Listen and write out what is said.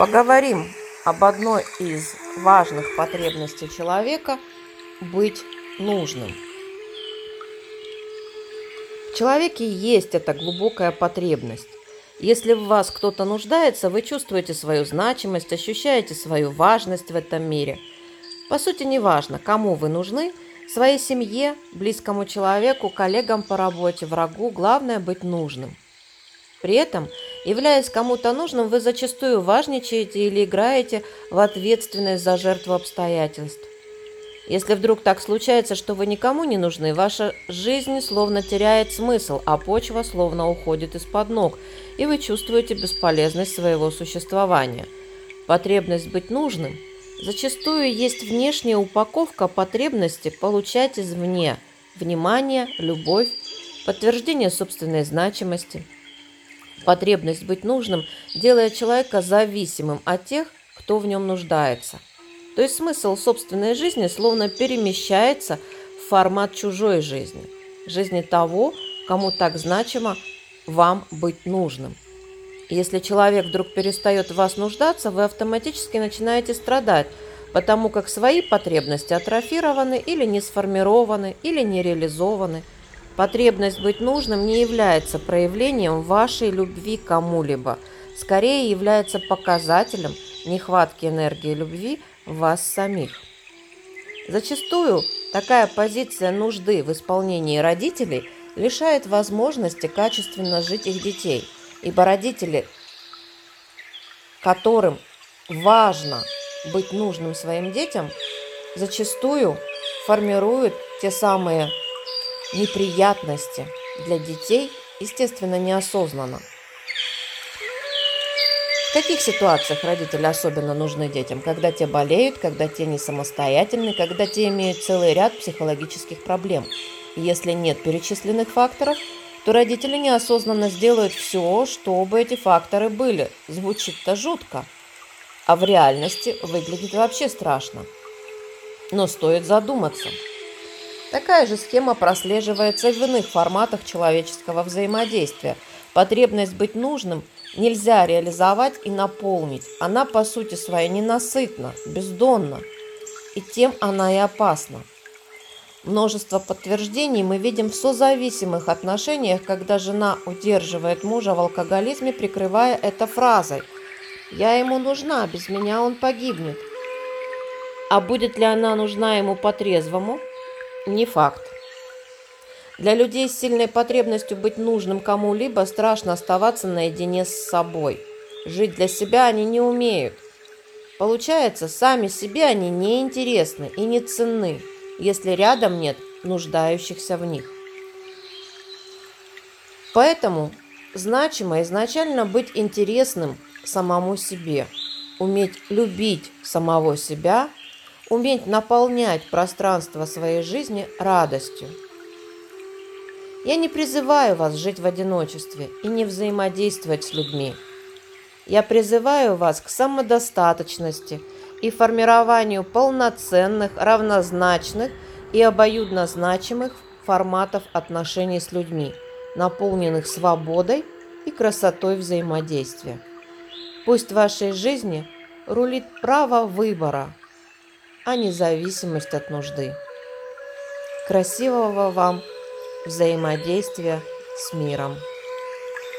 Поговорим об одной из важных потребностей человека – быть нужным. В человеке есть эта глубокая потребность. Если в вас кто-то нуждается, вы чувствуете свою значимость, ощущаете свою важность в этом мире. По сути, неважно, кому вы нужны – своей семье, близкому человеку, коллегам по работе, врагу – главное быть нужным. При этом – Являясь кому-то нужным, вы зачастую важничаете или играете в ответственность за жертву обстоятельств. Если вдруг так случается, что вы никому не нужны, ваша жизнь словно теряет смысл, а почва словно уходит из-под ног, и вы чувствуете бесполезность своего существования. Потребность быть нужным зачастую есть внешняя упаковка потребности получать извне внимание, любовь, подтверждение собственной значимости – Потребность быть нужным делает человека зависимым от тех, кто в нем нуждается. То есть смысл собственной жизни словно перемещается в формат чужой жизни, жизни того, кому так значимо вам быть нужным. Если человек вдруг перестает в вас нуждаться, вы автоматически начинаете страдать, потому как свои потребности атрофированы или не сформированы, или не реализованы – Потребность быть нужным не является проявлением вашей любви к кому-либо, скорее является показателем нехватки энергии любви в вас самих. Зачастую такая позиция нужды в исполнении родителей лишает возможности качественно жить их детей, ибо родители, которым важно быть нужным своим детям, зачастую формируют те самые неприятности для детей, естественно, неосознанно. В каких ситуациях родители особенно нужны детям? Когда те болеют, когда те не самостоятельны, когда те имеют целый ряд психологических проблем. если нет перечисленных факторов, то родители неосознанно сделают все, чтобы эти факторы были. Звучит-то жутко, а в реальности выглядит вообще страшно. Но стоит задуматься – Такая же схема прослеживается и в иных форматах человеческого взаимодействия. Потребность быть нужным нельзя реализовать и наполнить. Она по сути своей ненасытна, бездонна. И тем она и опасна. Множество подтверждений мы видим в созависимых отношениях, когда жена удерживает мужа в алкоголизме, прикрывая это фразой «Я ему нужна, без меня он погибнет». А будет ли она нужна ему по-трезвому – не факт. Для людей с сильной потребностью быть нужным кому-либо страшно оставаться наедине с собой. Жить для себя они не умеют. Получается, сами себе они не интересны и не ценны, если рядом нет нуждающихся в них. Поэтому значимо изначально быть интересным самому себе, уметь любить самого себя уметь наполнять пространство своей жизни радостью. Я не призываю вас жить в одиночестве и не взаимодействовать с людьми. Я призываю вас к самодостаточности и формированию полноценных, равнозначных и обоюдно значимых форматов отношений с людьми, наполненных свободой и красотой взаимодействия. Пусть в вашей жизни рулит право выбора – а не зависимость от нужды. Красивого вам взаимодействия с миром!